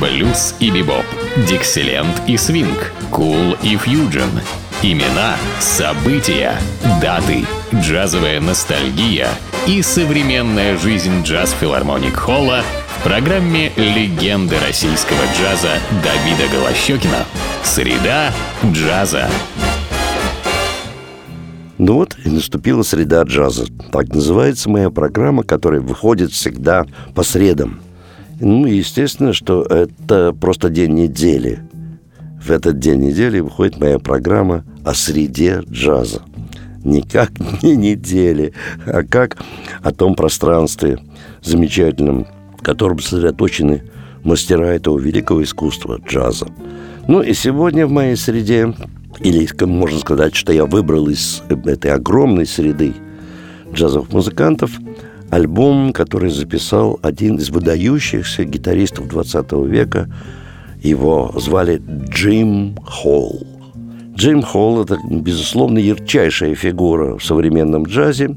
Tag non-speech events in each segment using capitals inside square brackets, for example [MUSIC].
блюз и бибоп, дикселент и свинг, кул и фьюджен. Имена, события, даты, джазовая ностальгия и современная жизнь джаз-филармоник Холла в программе «Легенды российского джаза» Давида Голощекина. Среда джаза. Ну вот и наступила среда джаза. Так называется моя программа, которая выходит всегда по средам. Ну, естественно, что это просто день недели. В этот день недели выходит моя программа о среде джаза. Не как [LAUGHS] не недели, а как о том пространстве замечательном, в котором сосредоточены мастера этого великого искусства джаза. Ну и сегодня в моей среде или можно сказать, что я выбрал из этой огромной среды джазовых музыкантов альбом, который записал один из выдающихся гитаристов 20 века. Его звали Джим Холл. Джим Холл – это, безусловно, ярчайшая фигура в современном джазе.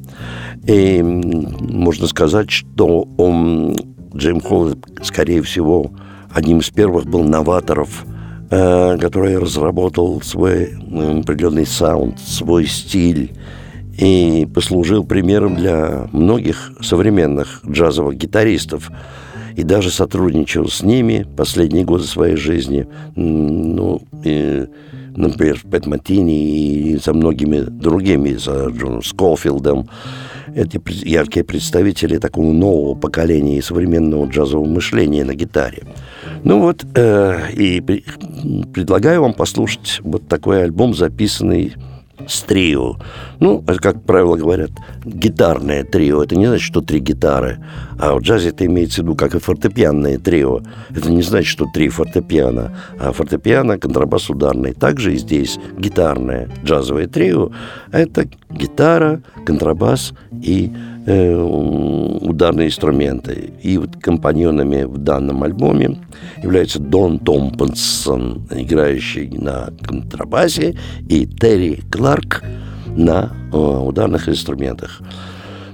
И можно сказать, что он, Джим Холл, скорее всего, одним из первых был новаторов – Э, который разработал свой определенный саунд, свой стиль и послужил примером для многих современных джазовых гитаристов и даже сотрудничал с ними последние годы своей жизни, ну, и, например, Пэт Матини и со многими другими, за Джоном Скофилдом. Эти яркие представители такого нового поколения и современного джазового мышления на гитаре. Ну вот, э, и при, предлагаю вам послушать вот такой альбом, записанный с трио. Ну, как правило говорят, гитарное трио. Это не значит, что три гитары. А в джазе это имеется в виду как и фортепианное трио. Это не значит, что три фортепиано. А фортепиано, контрабас ударный. Также и здесь гитарное джазовое трио. Это гитара, контрабас и ударные инструменты. И вот компаньонами в данном альбоме являются Дон Томпсон, играющий на контрабасе, и Терри Кларк на э, ударных инструментах.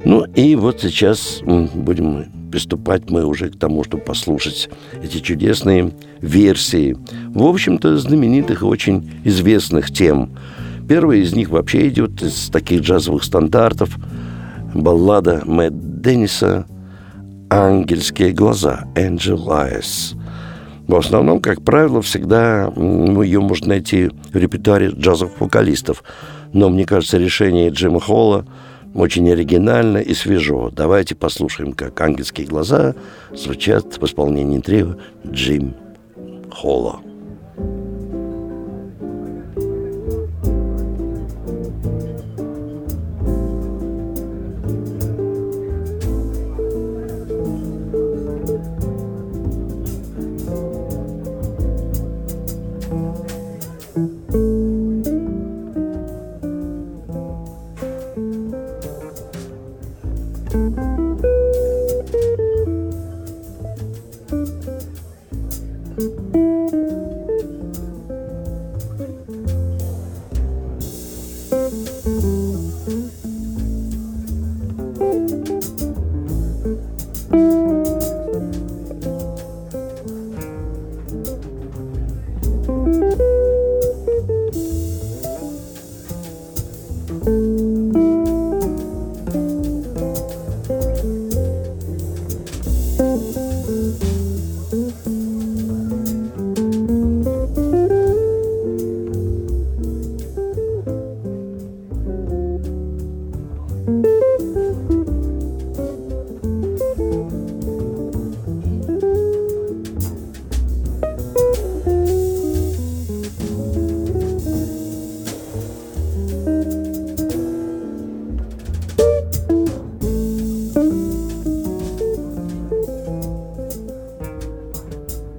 Ну и вот сейчас будем приступать мы уже к тому, чтобы послушать эти чудесные версии, в общем-то, знаменитых и очень известных тем. Первая из них вообще идет из таких джазовых стандартов – баллада Мэтт Денниса «Ангельские глаза» «Angel Eyes». В основном, как правило, всегда ее можно найти в репертуаре джазовых вокалистов. Но, мне кажется, решение Джима Холла очень оригинально и свежо. Давайте послушаем, как «Ангельские глаза» звучат в исполнении трио Джим Холла.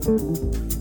嗯嗯。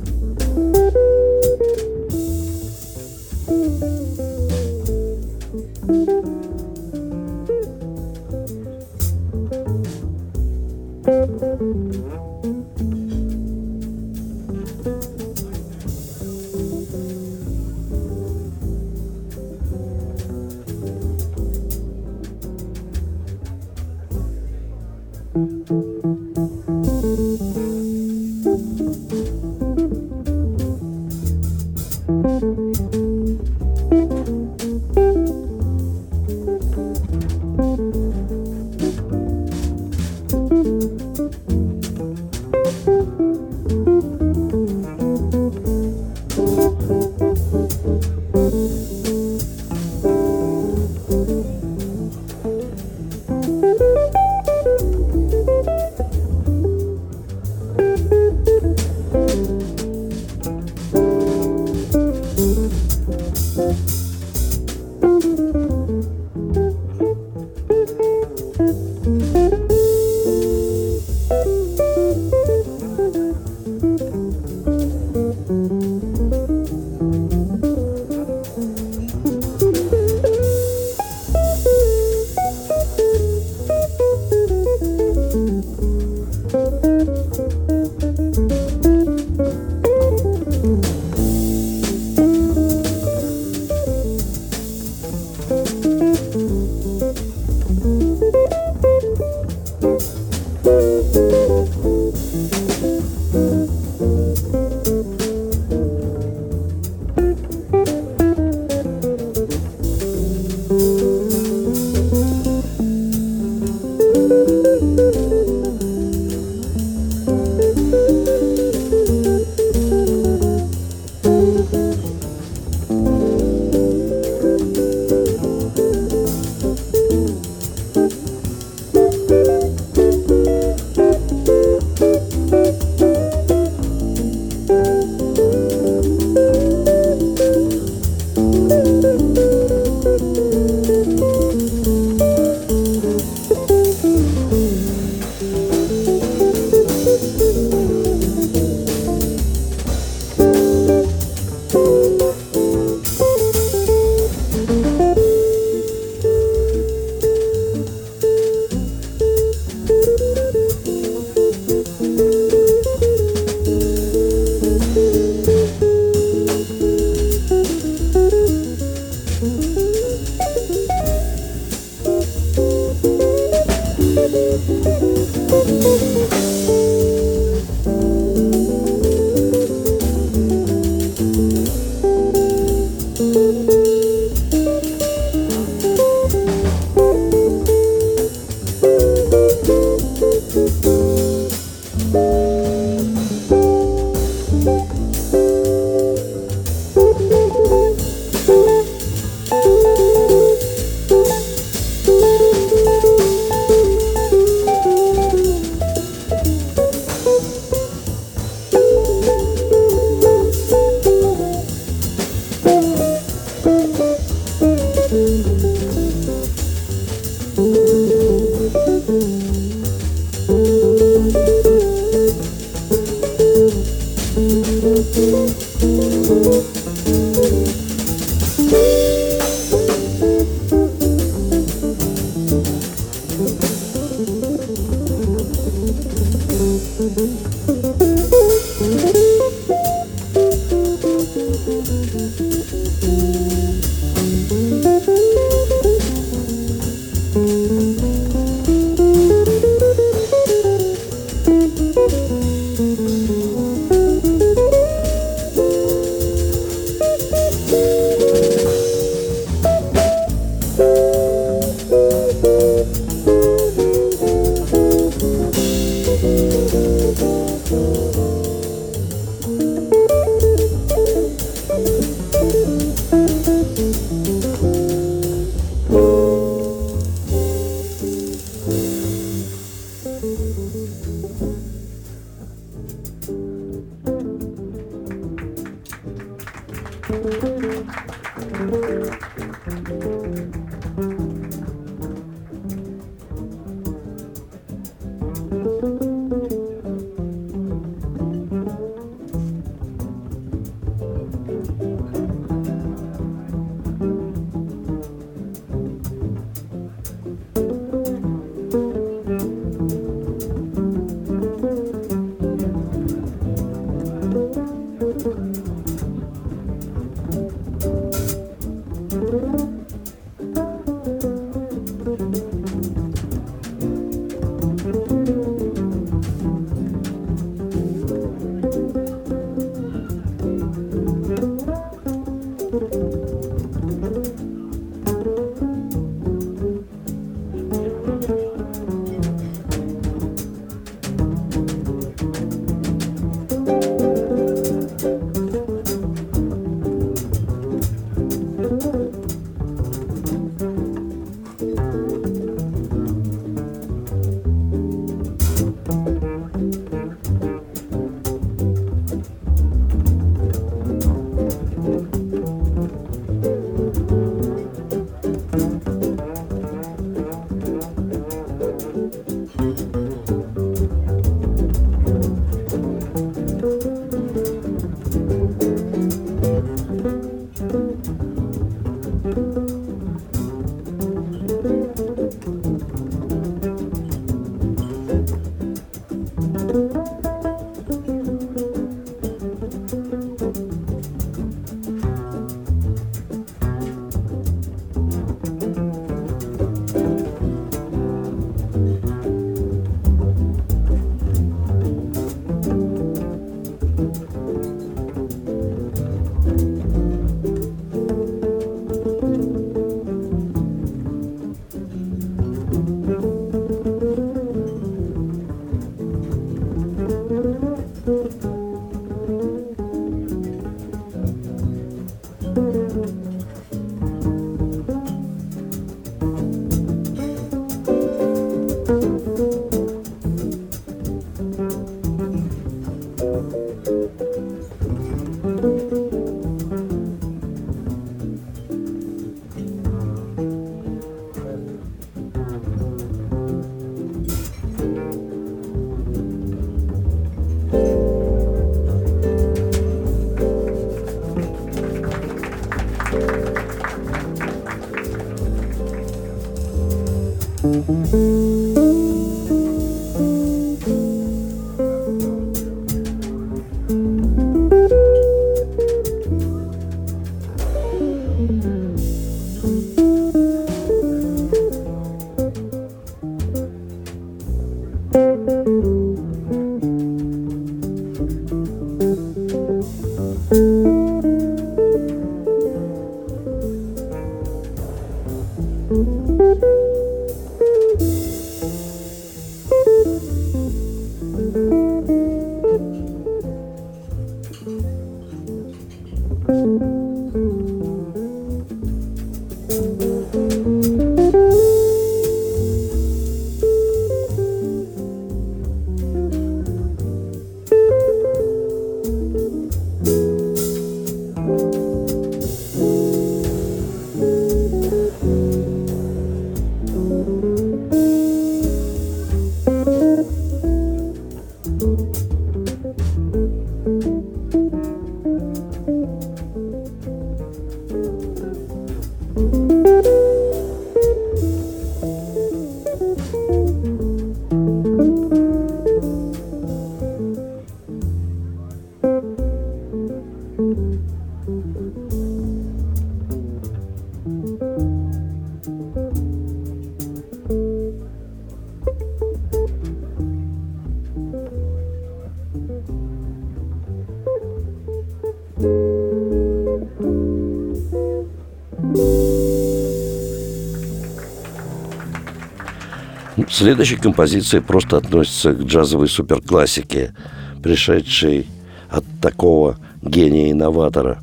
Следующая композиция просто относится к джазовой суперклассике, пришедшей от такого гения-инноватора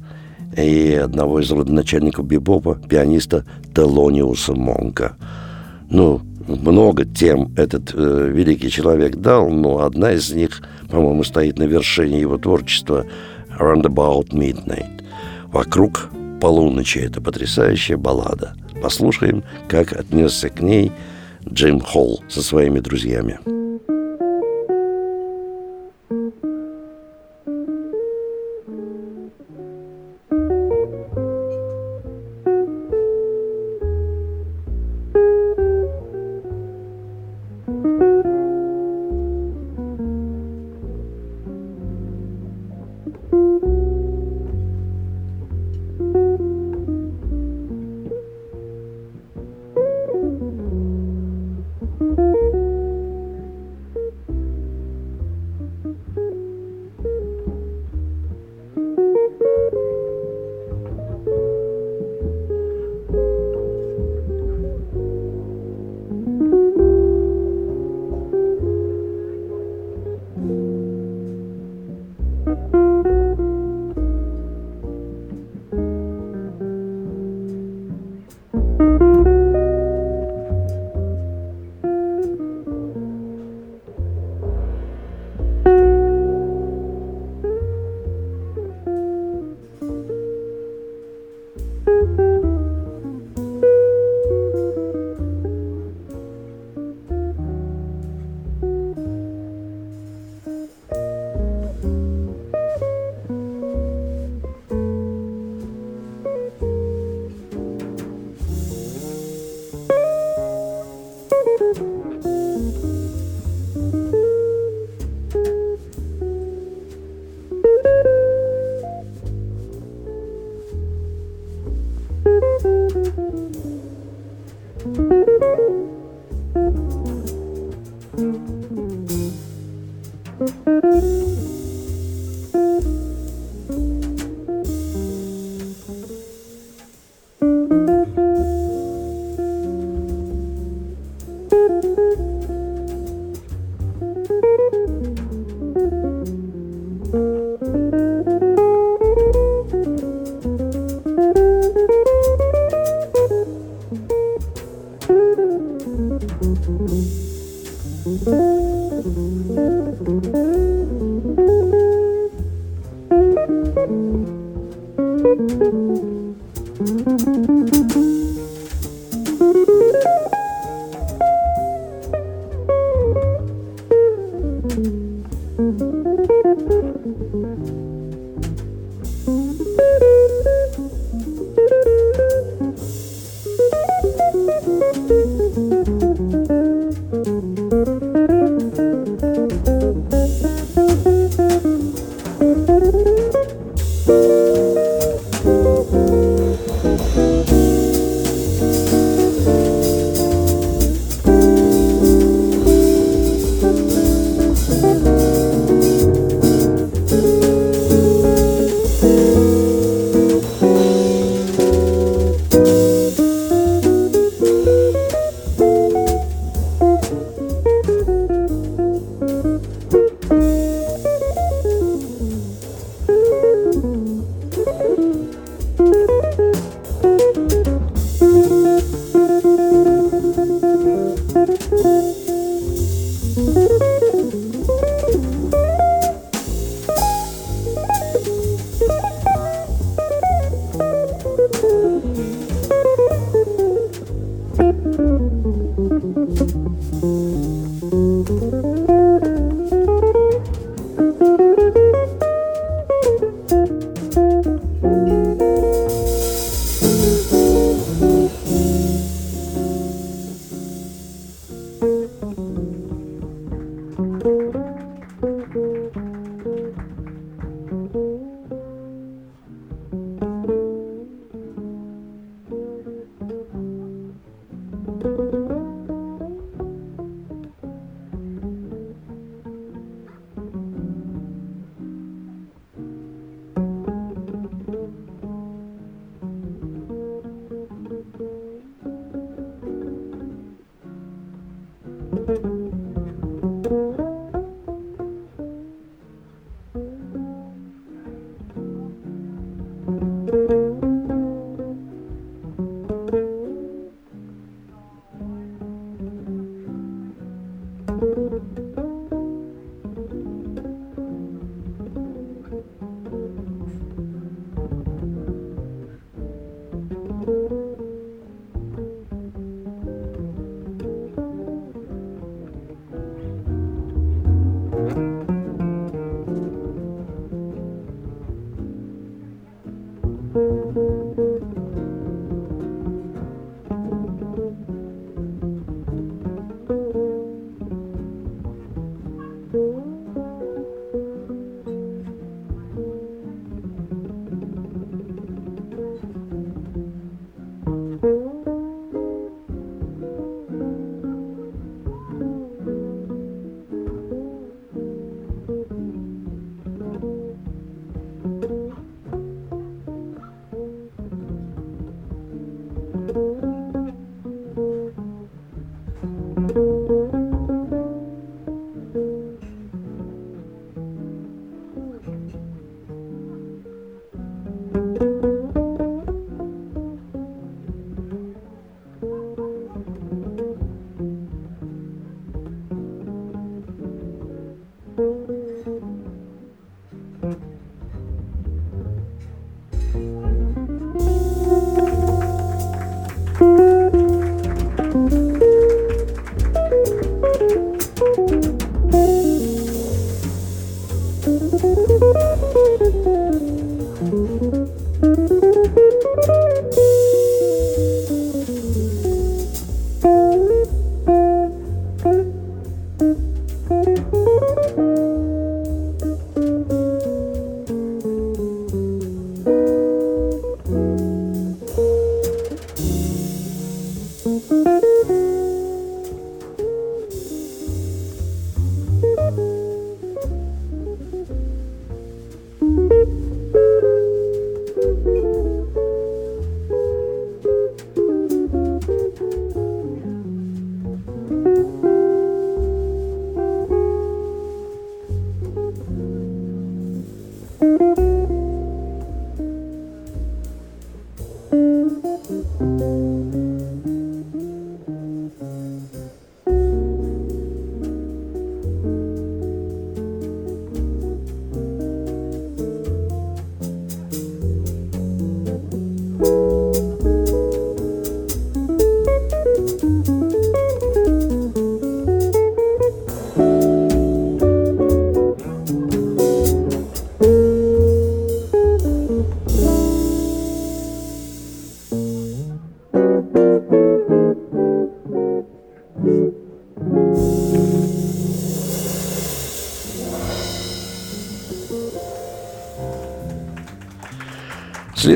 и одного из родоначальников бибопа, пианиста Телониуса Монка. Ну, много тем этот э, великий человек дал, но одна из них, по-моему, стоит на вершине его творчества «Roundabout Midnight». «Вокруг полуночи» — это потрясающая баллада. Послушаем, как отнесся к ней – Джим Холл со своими друзьями.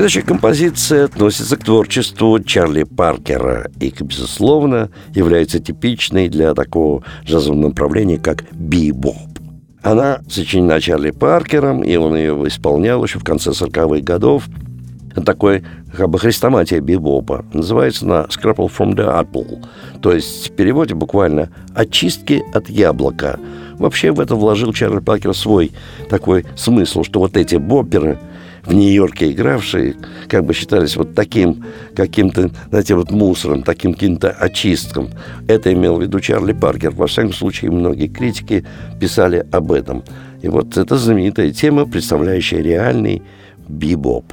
Следующая композиция относится к творчеству Чарли Паркера и, безусловно, является типичной для такого джазового направления, как бибоп. Она сочинена Чарли Паркером, и он ее исполнял еще в конце 40-х годов. Такой как бы хрестоматия бибопа. Называется она «Scrapple from the Apple», то есть в переводе буквально «очистки от яблока». Вообще в это вложил Чарли Паркер свой такой смысл, что вот эти бопперы – в Нью-Йорке игравшие, как бы считались вот таким каким-то, знаете, вот мусором, таким каким-то очистком. Это имел в виду Чарли Паркер. Во всяком случае, многие критики писали об этом. И вот это знаменитая тема, представляющая реальный бибоп.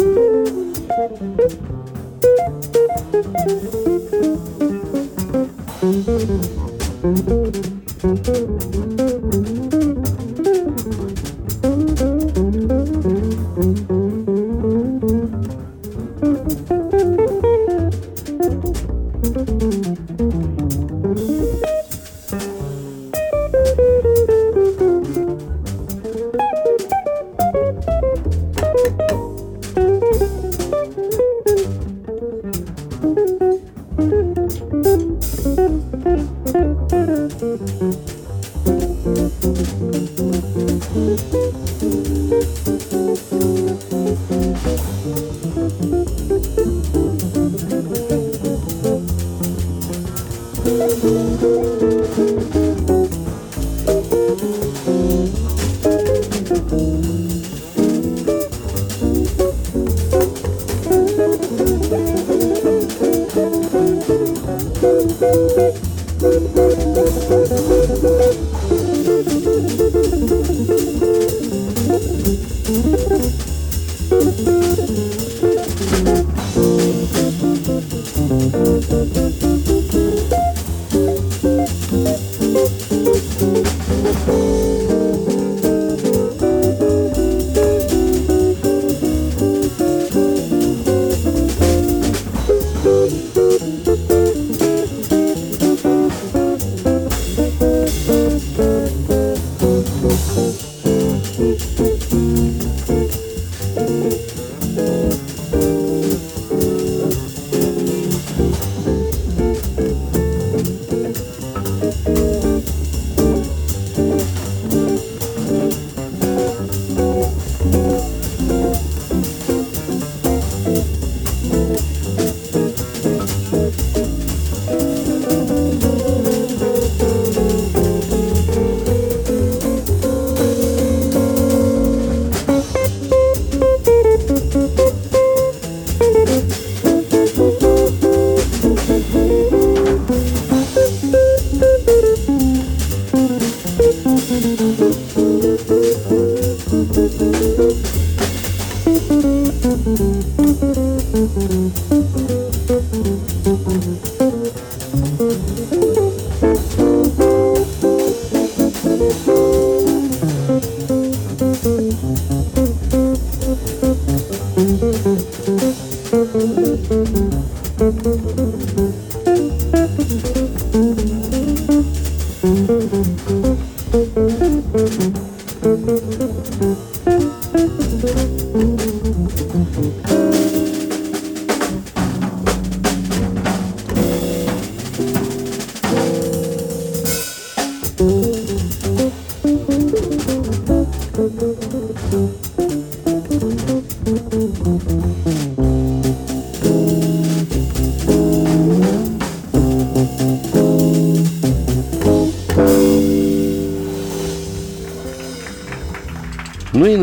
Thank you.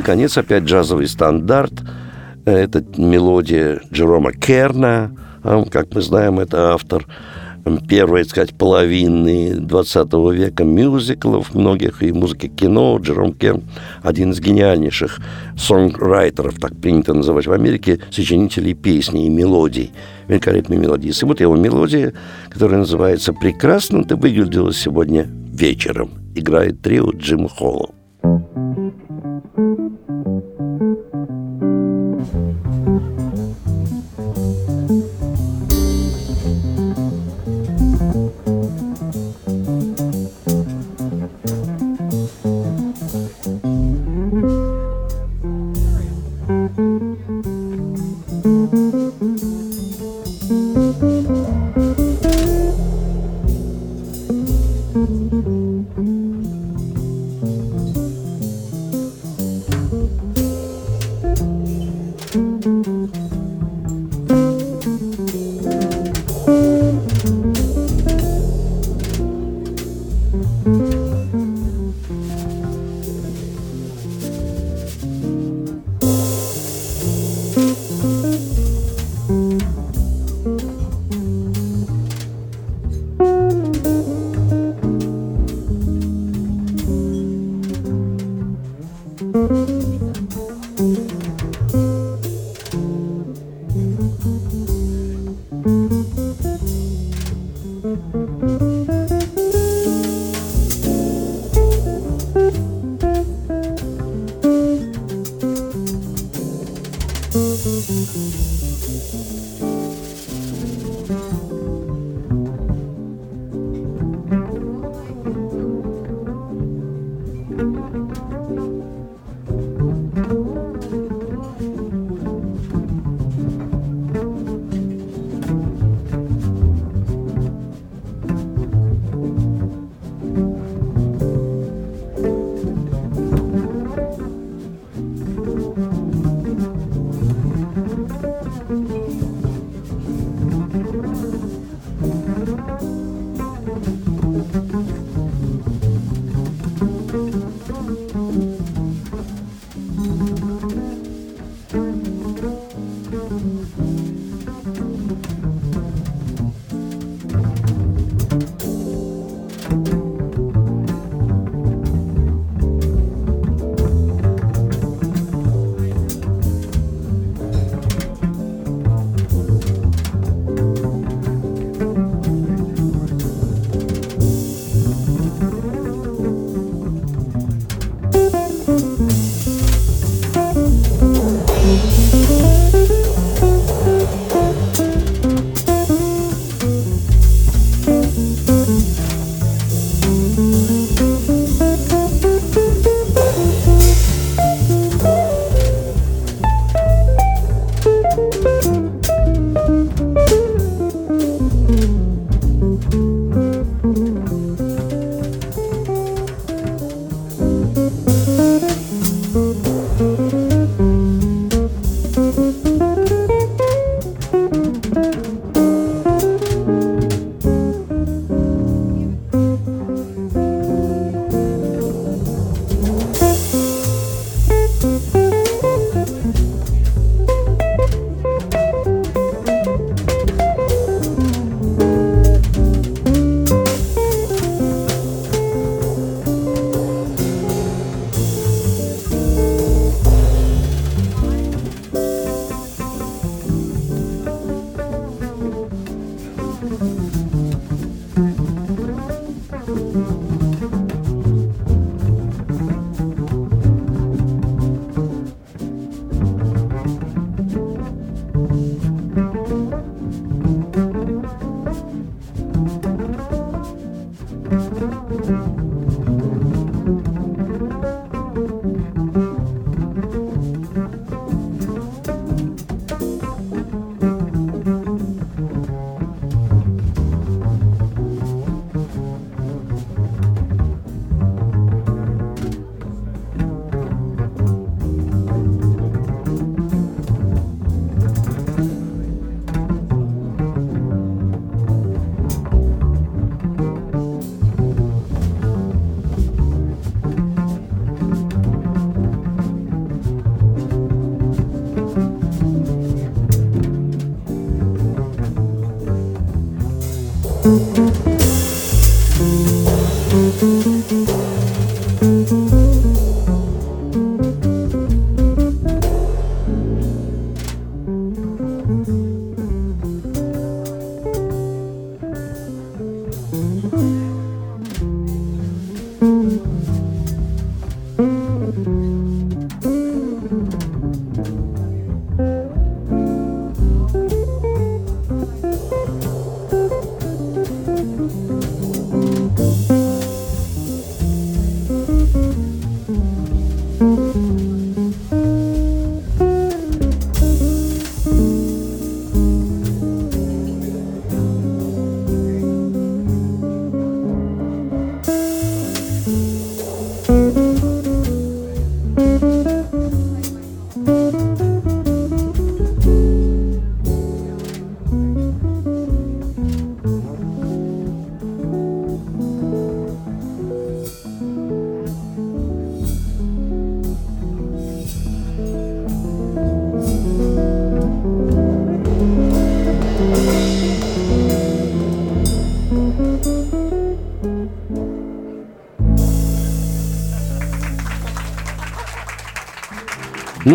Наконец, опять джазовый стандарт. Это мелодия Джерома Керна. А, как мы знаем, это автор первой, так сказать, половины 20 века мюзиклов многих и музыки кино. Джером Керн – один из гениальнейших сонграйтеров, так принято называть в Америке, сочинителей песни и мелодий. Великолепные мелодии. И вот его мелодия, которая называется «Прекрасно ты выглядела сегодня вечером». Играет трио Джима Холла. Thank you.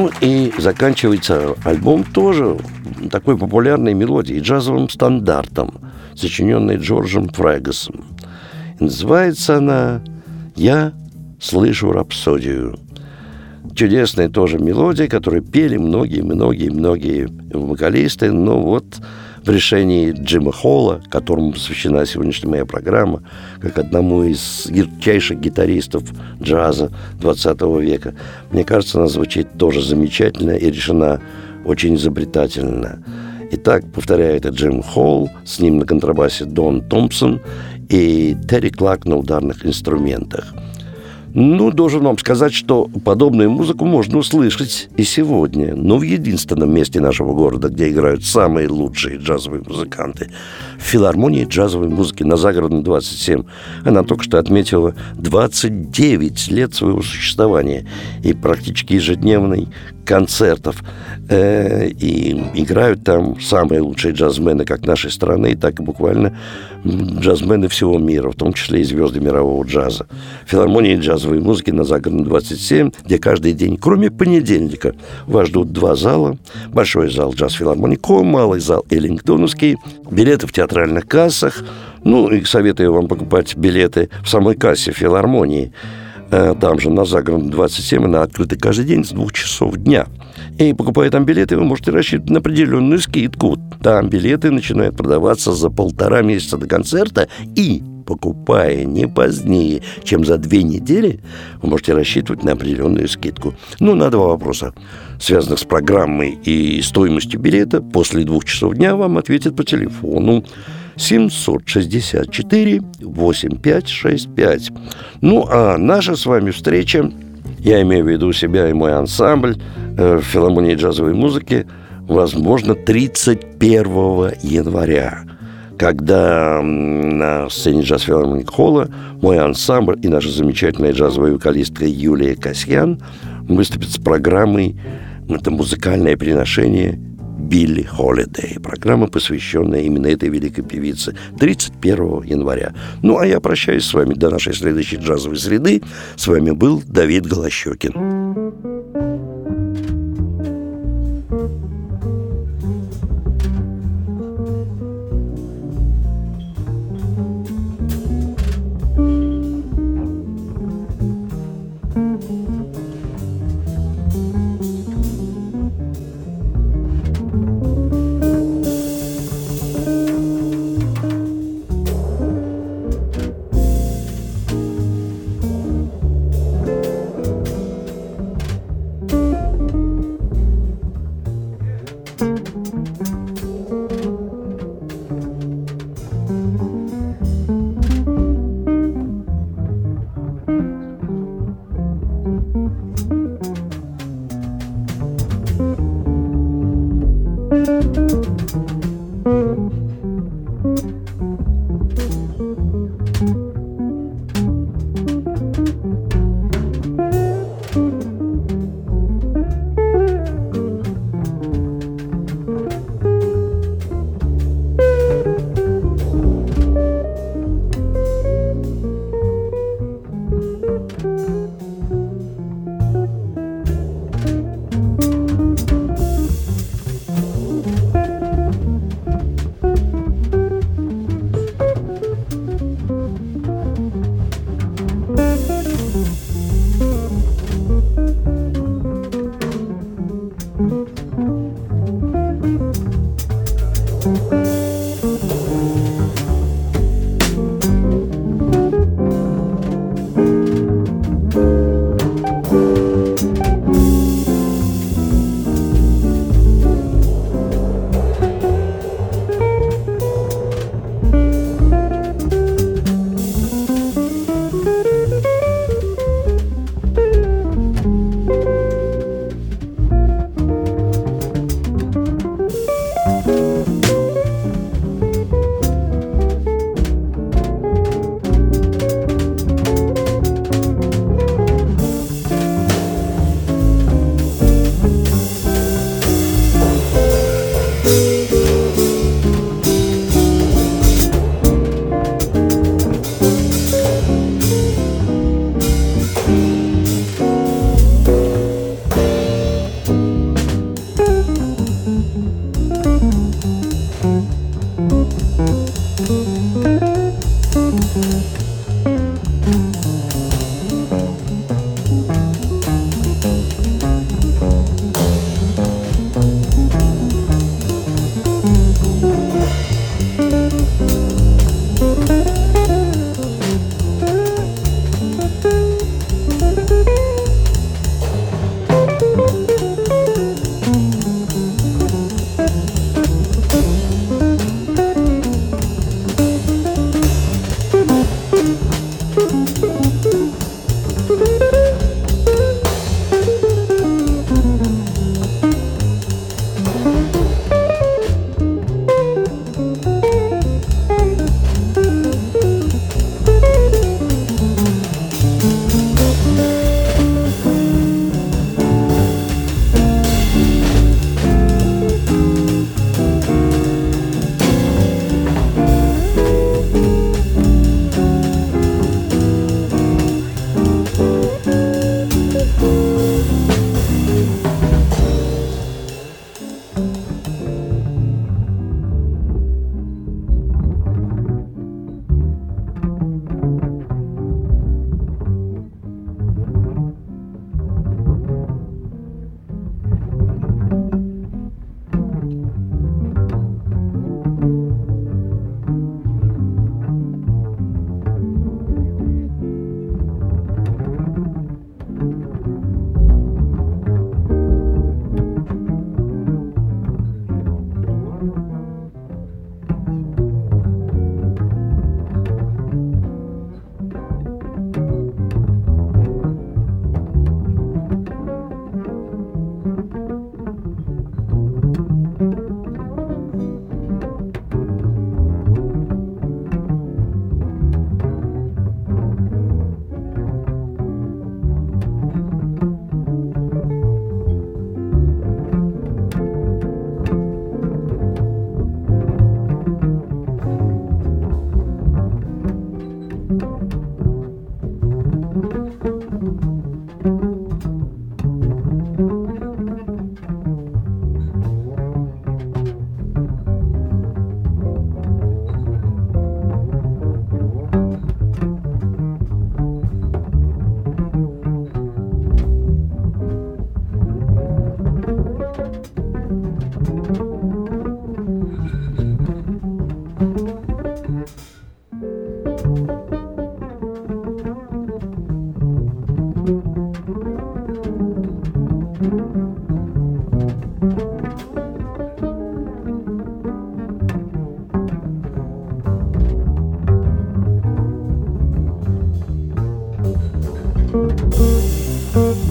Ну и заканчивается альбом тоже такой популярной мелодией, джазовым стандартом, сочиненной Джорджем Фрэгасом. называется она «Я слышу рапсодию». Чудесная тоже мелодия, которую пели многие-многие-многие вокалисты, но вот в решении Джима Холла, которому посвящена сегодняшняя моя программа, как одному из ярчайших гитаристов джаза 20 века. Мне кажется, она звучит тоже замечательно и решена очень изобретательно. Итак, повторяю, это Джим Холл, с ним на контрабасе Дон Томпсон и Терри Клак на ударных инструментах – ну, должен вам сказать, что подобную музыку можно услышать и сегодня. Но в единственном месте нашего города, где играют самые лучшие джазовые музыканты. В филармонии джазовой музыки на Загородном 27. Она только что отметила 29 лет своего существования и практически ежедневный концертов. Э, и играют там самые лучшие джазмены как нашей страны, так и буквально джазмены всего мира, в том числе и звезды мирового джаза. Филармония джазовой музыки на Загородном 27, где каждый день, кроме понедельника, вас ждут два зала. Большой зал джаз филармоником, малый зал Эллингтоновский, билеты в театральных кассах. Ну, и советую вам покупать билеты в самой кассе филармонии – там же на загородном 27, она открыта каждый день с двух часов дня. И покупая там билеты, вы можете рассчитывать на определенную скидку. Там билеты начинают продаваться за полтора месяца до концерта и покупая не позднее, чем за две недели, вы можете рассчитывать на определенную скидку. Ну, на два вопроса, связанных с программой и стоимостью билета, после двух часов дня вам ответят по телефону 764 8565. Ну, а наша с вами встреча, я имею в виду себя и мой ансамбль э, в филармонии джазовой музыки, возможно, 31 января когда на сцене джаз филармонии Холла мой ансамбль и наша замечательная джазовая вокалистка Юлия Касьян выступят с программой это музыкальное приношение Билли Холидей. Программа, посвященная именно этой великой певице 31 января. Ну, а я прощаюсь с вами до нашей следующей джазовой среды. С вами был Давид Голощекин. Música